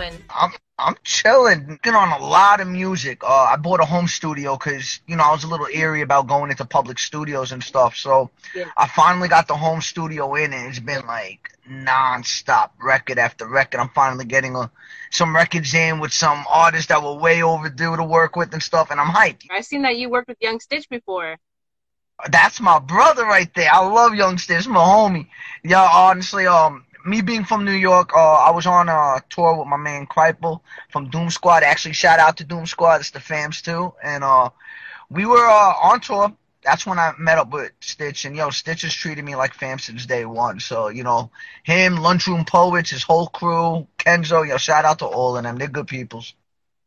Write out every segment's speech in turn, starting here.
doing? I'm I'm chilling, working on a lot of music. Uh, I bought a home studio because you know I was a little eerie about going into public studios and stuff. So Yeah. I finally got the home studio in, and it's been like non-stop record after record. I'm finally getting a, some records in with some artists that were way overdue to work with and stuff, and I'm hyped. I've seen that you worked with Young Stitch before. That's my brother right there. I love Youngster. It's my homie. Yeah, honestly, um, me being from New York, uh, I was on a tour with my man Kripel from Doom Squad. Actually, shout out to Doom Squad. It's the fams too. And uh, we were uh, on tour. That's when I met up with Stitch. And yo, Stitch has treated me like fam since day one. So you know, him, Lunchroom Poets, his whole crew, Kenzo. Yo, shout out to all of them. They're good peoples.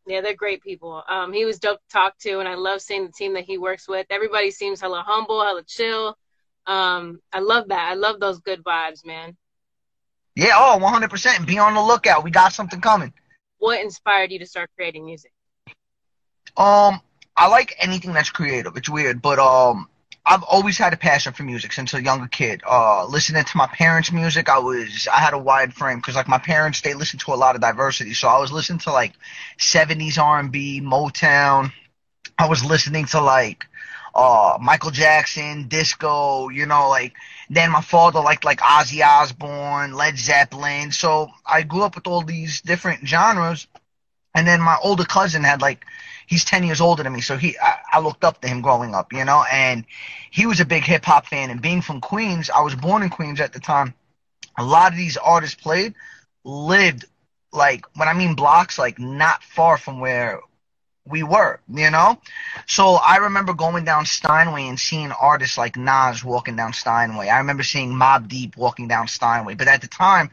Yeah, they're great people. Um, he was dope to talk to, and I love seeing the team that he works with. Everybody seems hella humble, hella chill. Um, I love that. I love those good vibes, man. Yeah, oh, 100%. Be on the lookout. We got something coming. What inspired you to start creating music? Um, I like anything that's creative. It's weird, but um, I've always had a passion for music since a younger kid. Uh, listening to my parents' music, I was I had a wide frame because like my parents they listened to a lot of diversity. So I was listening to like 70s R&B, Motown. I was listening to like uh Michael Jackson, disco, you know, like then my father liked like Ozzy Osbourne, Led Zeppelin. So I grew up with all these different genres. And then my older cousin had like he's 10 years older than me so he I, I looked up to him growing up you know and he was a big hip hop fan and being from Queens I was born in Queens at the time a lot of these artists played lived like when I mean blocks like not far from where we were you know? So I remember going down Steinway and seeing artists like Nas walking down Steinway. I remember seeing Mobb Deep walking down Steinway. But at the time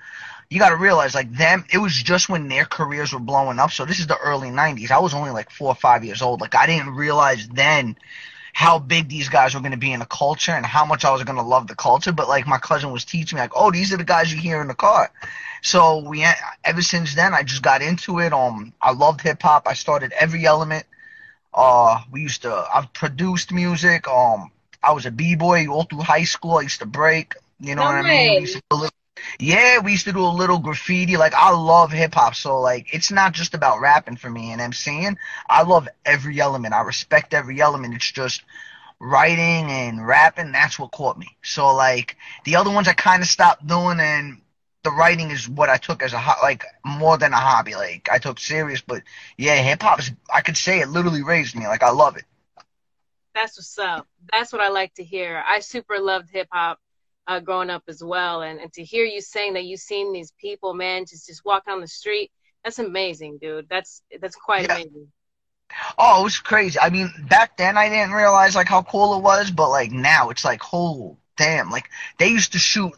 you got to realize like them it was just when their careers were blowing up. So this is the early 90s i was only like four or five years old. Like i didn't realize then how big these guys were going to be in the culture and how much i was going to love the culture but like my cousin was teaching me like oh these are the guys you hear in the car. So we ever since then i just got into it um i loved hip-hop i started every element uh we used to i've produced music um i was a b-boy all through high school i used to break you know No what i mean? We used to do little yeah, we used to do a little graffiti. Like I love hip hop, so like it's not just about rapping for me and MCing. I love every element. I respect every element. It's just writing and rapping. That's what caught me. So like the other ones I kind of stopped doing, and the writing is what I took as a ho- like more than a hobby. Like I took serious, but yeah, hip hop is. I could say it literally raised me. Like I love it. That's what's up. That's what I like to hear. I super loved hip hop uh, growing up as well, and, and to hear you saying that you've seen these people, man, just just walk down the street. That's amazing, dude. That's that's quite Yeah. amazing. Oh, it was crazy. I mean, back then I didn't realize like how cool it was, but like now it's like, oh damn! Like they used to shoot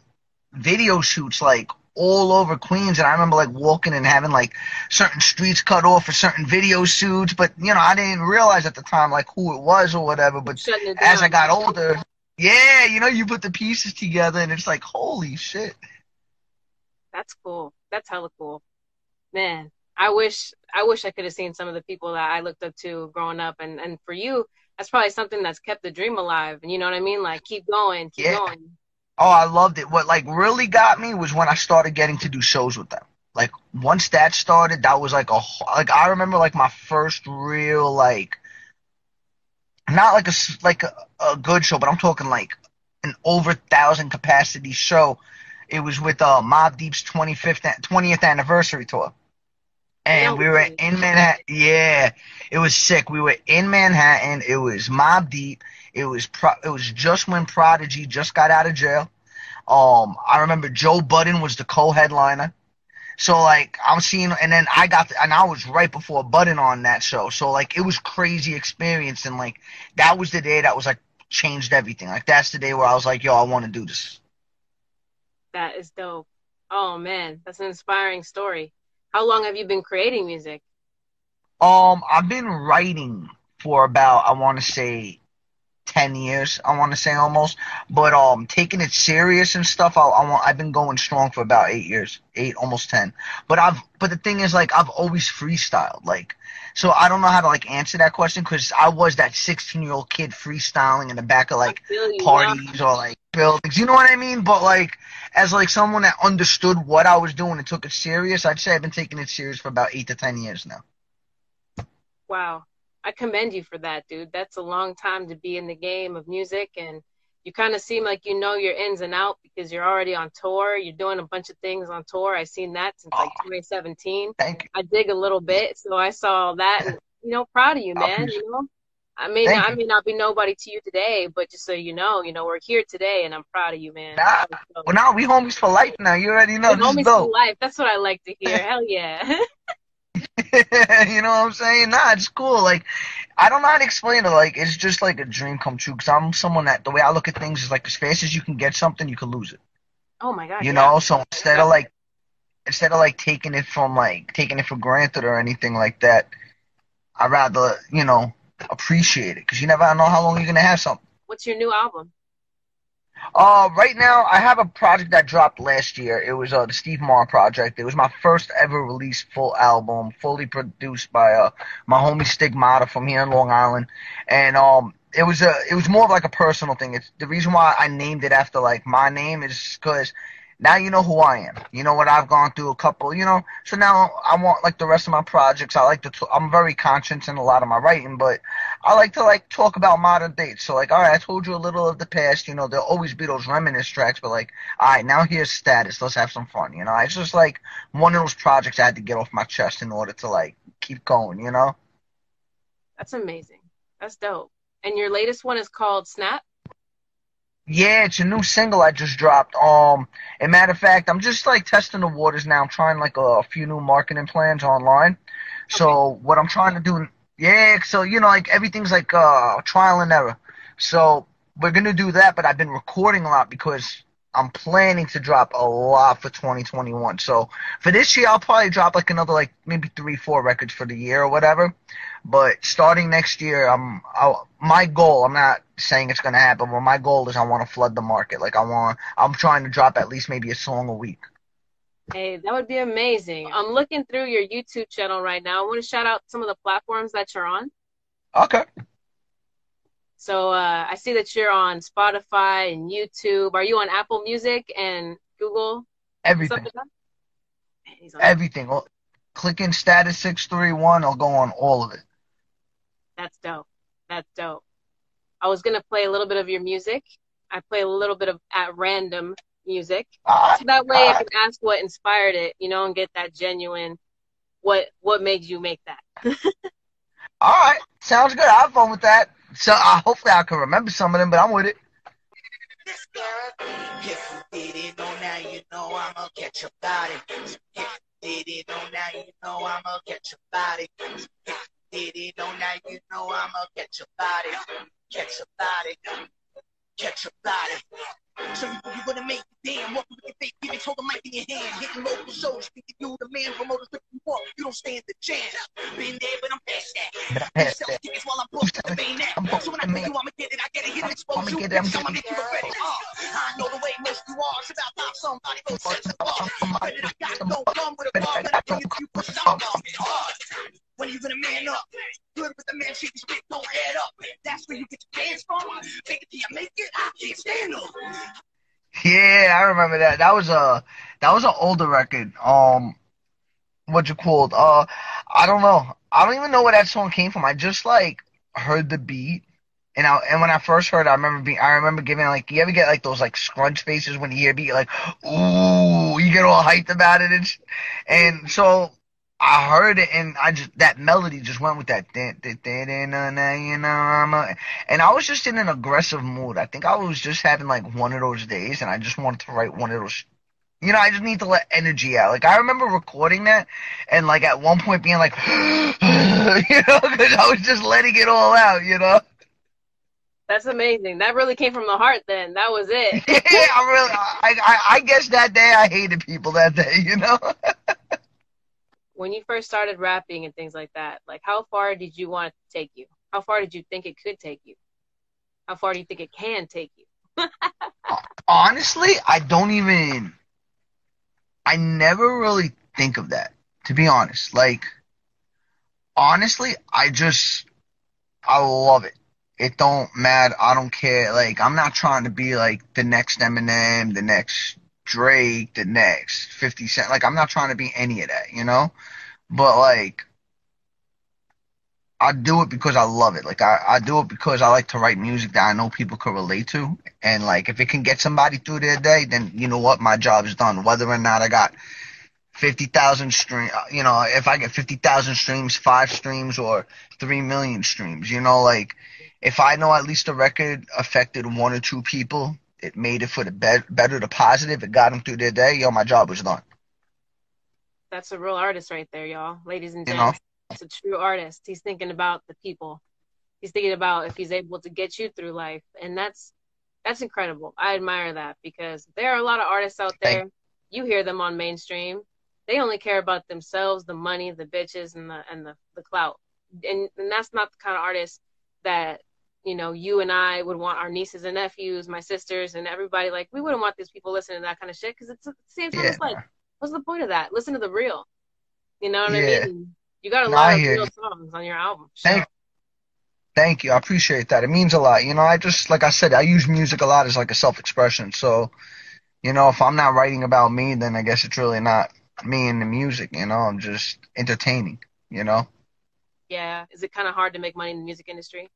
video shoots like all over Queens, and I remember like walking and having like certain streets cut off for certain video shoots, but you know I didn't realize at the time like who it was or whatever. But Shutting it down. as I got older, yeah, you know, you put the pieces together, and it's like, holy shit! That's cool. That's hella cool. Man, I wish I wish I could have seen some of the people that I looked up to growing up and and for you, that's probably something that's kept the dream alive. And you know what I mean? Like keep going, keep Yeah. going. Oh, I loved it. What like really got me was when I started getting to do shows with them. Like once that started, that was like a like I remember like my first real like not like a like a, a good show, but I'm talking like an over thousand capacity show. It was with uh Mobb Deep's 25th 20th anniversary tour. And we were in Manhattan. Yeah, it was sick. We were in Manhattan. It was Mobb Deep. It was pro- it was just when Prodigy just got out of jail. Um, I remember Joe Budden was the co-headliner. So like I'm seeing, and then I got, and I was right before Budden on that show. So like it was crazy experience, and like that was the day that was like changed everything. Like that's the day where I was like, yo, I want to do this. That is dope. Oh man, that's an inspiring story. How long have you been creating music? Um, I've been writing for about I want to say ten years. I want to say almost, but um, taking it serious and stuff. I, I want. I've been going strong for about eight years, eight almost ten. But I've. But the thing is, like, I've always freestyled. Like, so I don't know how to like answer that question because I was that sixteen year old kid freestyling in the back of like parties or like buildings. You know what I mean? But like as like someone that understood what I was doing and took it serious, I'd say I've been taking it serious for about eight to ten years now. Wow. I commend you for that, dude. That's a long time to be in the game of music and you kind of seem like you know your ins and out because you're already on tour. You're doing a bunch of things on tour. I've seen that since like 2017. Thank you. I dig a little bit, so I saw that and you know, proud of you, man. You know, I mean, Thank I you. may not be nobody to you today, but just so you know, you know, we're here today, and I'm proud of you, man. Nah, well, now we homies for life now. You already know. homies dope. for life. That's what I like to hear. Hell yeah. you know what I'm saying? Nah, it's cool. Like, I don't know how to explain it. Like, it's just like a dream come true. Cause I'm someone that the way I look at things is like as fast as you can get something, you can lose it. oh my god. You yeah. know? So instead of like, instead of like taking it from like taking it for granted or anything like that, I rather you know appreciate it. Cause you never know how long you're gonna have something. What's your new album? Uh, right now I have a project that dropped last year. It was uh the Steve Marr project. It was my first ever released full album, fully produced by uh my homie Stigmata from here in Long Island, and um it was a it was more of like a personal thing. It's the reason why I named it after like my name is because now you know who I am. You know what I've gone through a couple, you know. So now I want like the rest of my projects. I like to. I'm very conscious in a lot of my writing, but I like to like talk about modern dates. So like, all right, I told you a little of the past. You know, there'll always be those reminisce tracks, but like, all right, now here's status. Let's have some fun. You know, it's just like one of those projects I had to get off my chest in order to like keep going. You know. That's amazing. That's dope. And your latest one is called Snap. Yeah, it's a new single I just dropped. Um, and matter of fact, I'm just like testing the waters now. I'm trying like a, a few new marketing plans online. So what I'm trying to do, yeah. So you know, like everything's like uh trial and error. So we're gonna do that, but I've been recording a lot because I'm planning to drop a lot for 2021. So for this year, I'll probably drop like another like maybe three, four records for the year or whatever. But starting next year, I'm I'll, my goal. I'm not saying it's gonna happen, but my goal is I want to flood the market. Like I want, I'm trying to drop at least maybe a song a week. Hey, that would be amazing. I'm looking through your YouTube channel right now. I want to shout out some of the platforms that you're on. Okay. So uh, I see that you're on Spotify and YouTube. Are you on Apple Music and Google? Everything, Stuff like? Man, he's on- everything. Well, clicking status six three one, I'll go on all of it. That's dope. That's dope. I was gonna play a little bit of your music. I play a little bit of at random music. Ah, So that way I can ask what inspired it, you know, and get that genuine what what made you make that. all right, sounds good. I have fun with that. So uh, hopefully I can remember some of them, but I'm with it. If you didn't know now, you know I'ma catch your body. If you didn't know now, you know I'ma catch your body. If you didn't know now, you know I'ma catch your body. Catch your body. Catch your body. So you, you gonna make it damn. Welcome to the fake gimmicks, hold the mic in your hand. Hitting local shows, thinking you the man, promoters rip you off. You don't stand the chance. Been there, but I'm past that. But I You passed sell that. tickets while I'm booked at the main act. I'm So when I tell you I'ma get it, I get it. Hit and expose you. get it, I'm Bitch, I'ma make you ready. Uh, I know the way most you are. It's about time somebody goes set the bar. But it I got don't come with a bar, but I think if you push out hard. When you gonna man up? Good with the man, shake spit, don't add up. That's you get your from. Make it. Yeah, I remember that. That was a that was an older record. Um, what you called? Uh, I don't know. I don't even know where that song came from. I just like heard the beat, and I and when I first heard, it, I remember being. I remember giving like you ever get like those like scrunch faces when you hear a beat, like ooh, you get all hyped about it, and and so. I heard it and I just that melody just went with that and I was just in an aggressive mood. I think I was just having like one of those days and I just wanted to write one of those you know, I just need to let energy out. Like I remember recording that and like at one point being like you know cuz I was just letting it all out, you know. That's amazing. That really came from the heart then. That was it. yeah, I really I, I I guess that day I hated people that day, you know. when you first started rapping and things like that, like how far did you want it to take you? How far did you think it could take you? How far do you think it can take you? honestly, I don't even. I never really think of that, to be honest. Like, honestly, I just, I love it. It don't matter. I don't care. Like, I'm not trying to be like the next Eminem, the next Drake, the next 50 Cent. Like I'm not trying to be any of that, you know? But like I do it because I love it. Like I, I do it because I like to write music that I know people can relate to. And like if it can get somebody through their day, then you know what, my job is done. Whether or not I got fifty thousand stream, uh, you know, if I get fifty thousand streams, five streams, or three million streams, you know, like if I know at least the record affected one or two people, it made it for the be- better, the positive, it got them through their day. Yo, my job was done. That's a real artist right there, y'all, ladies and gentlemen. Know? a true artist. He's thinking about the people. He's thinking about if he's able to get you through life, and that's that's incredible. I admire that because there are a lot of artists out there. You hear them on mainstream. They only care about themselves, the money, the bitches, and the and the, the clout. And and that's not the kind of artist that you know you and I would want our nieces and nephews, my sisters, and everybody. Like we wouldn't want these people listening to that kind of shit because it's at the same time. Yeah. It's like, what's the point of that? Listen to the real. You know what yeah. I mean? You got a no, lot of real songs on your album. Thank, thank you. I appreciate that. It means a lot. You know, I just like I said, I use music a lot as like a self expression. So, you know, if I'm not writing about me, then I guess it's really not me and the music. You know, I'm just entertaining. You know. Yeah. Is it kind of hard to make money in the music industry?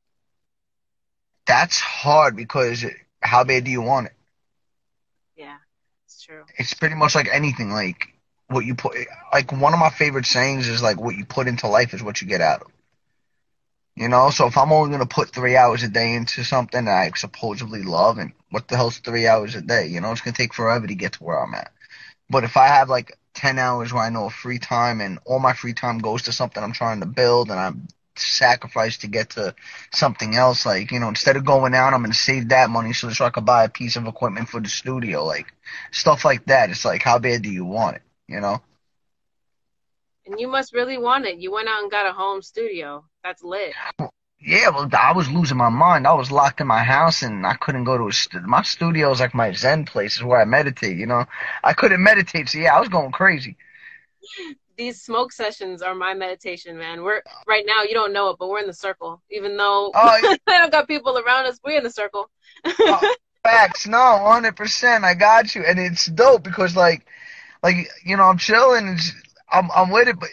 That's hard because how bad do you want it? Yeah, it's true. It's pretty much like anything. Like what you put like one of my favorite sayings is like what you put into life is what you get out of. You know, so if I'm only gonna put three hours a day into something that I supposedly love, and what the hell's three hours a day? You know, it's gonna take forever to get to where I'm at. But if I have like ten hours where I know free time, and all my free time goes to something I'm trying to build, and I'm sacrificed to get to something else, like you know, instead of going out, I'm gonna save that money so that I can buy a piece of equipment for the studio, like stuff like that. It's like, how bad do you want it? you know. And you must really want it. You went out and got a home studio. That's lit. Yeah, well, I was losing my mind. I was locked in my house and I couldn't go to a st- my studio is like my zen place, is where I meditate. You know, I couldn't meditate, so yeah, I was going crazy. These smoke sessions are my meditation, man. We're right now. You don't know it, but we're in the circle. Even though oh. I don't got people around us, we're in the circle. oh, facts, no, hundred percent. I got you, and it's dope because like like you know, I'm chilling. I'm I'm with it, but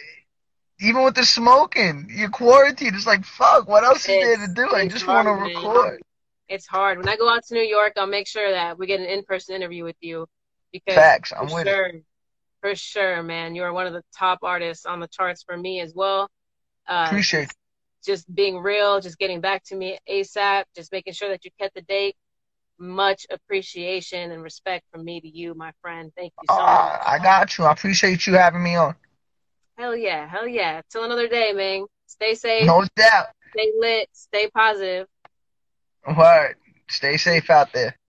even with the smoking, you're quarantined. It's like fuck. What else it's, is there to do? I just want to record. It's hard. When I go out to New York, I'll make sure that we get an in-person interview with you. Because Facts. I'm with sure, it. For sure, man. You are one of the top artists on the charts for me as well. Uh, Appreciate. Just being real, just getting back to me ASAP, just making sure that you kept the date much appreciation and respect from me to you, my friend. Thank you so uh, much. I got you. I appreciate you having me on. Hell yeah, hell yeah. Till another day, man. Stay safe. No doubt. Stay lit. Stay positive. Word. Stay safe out there.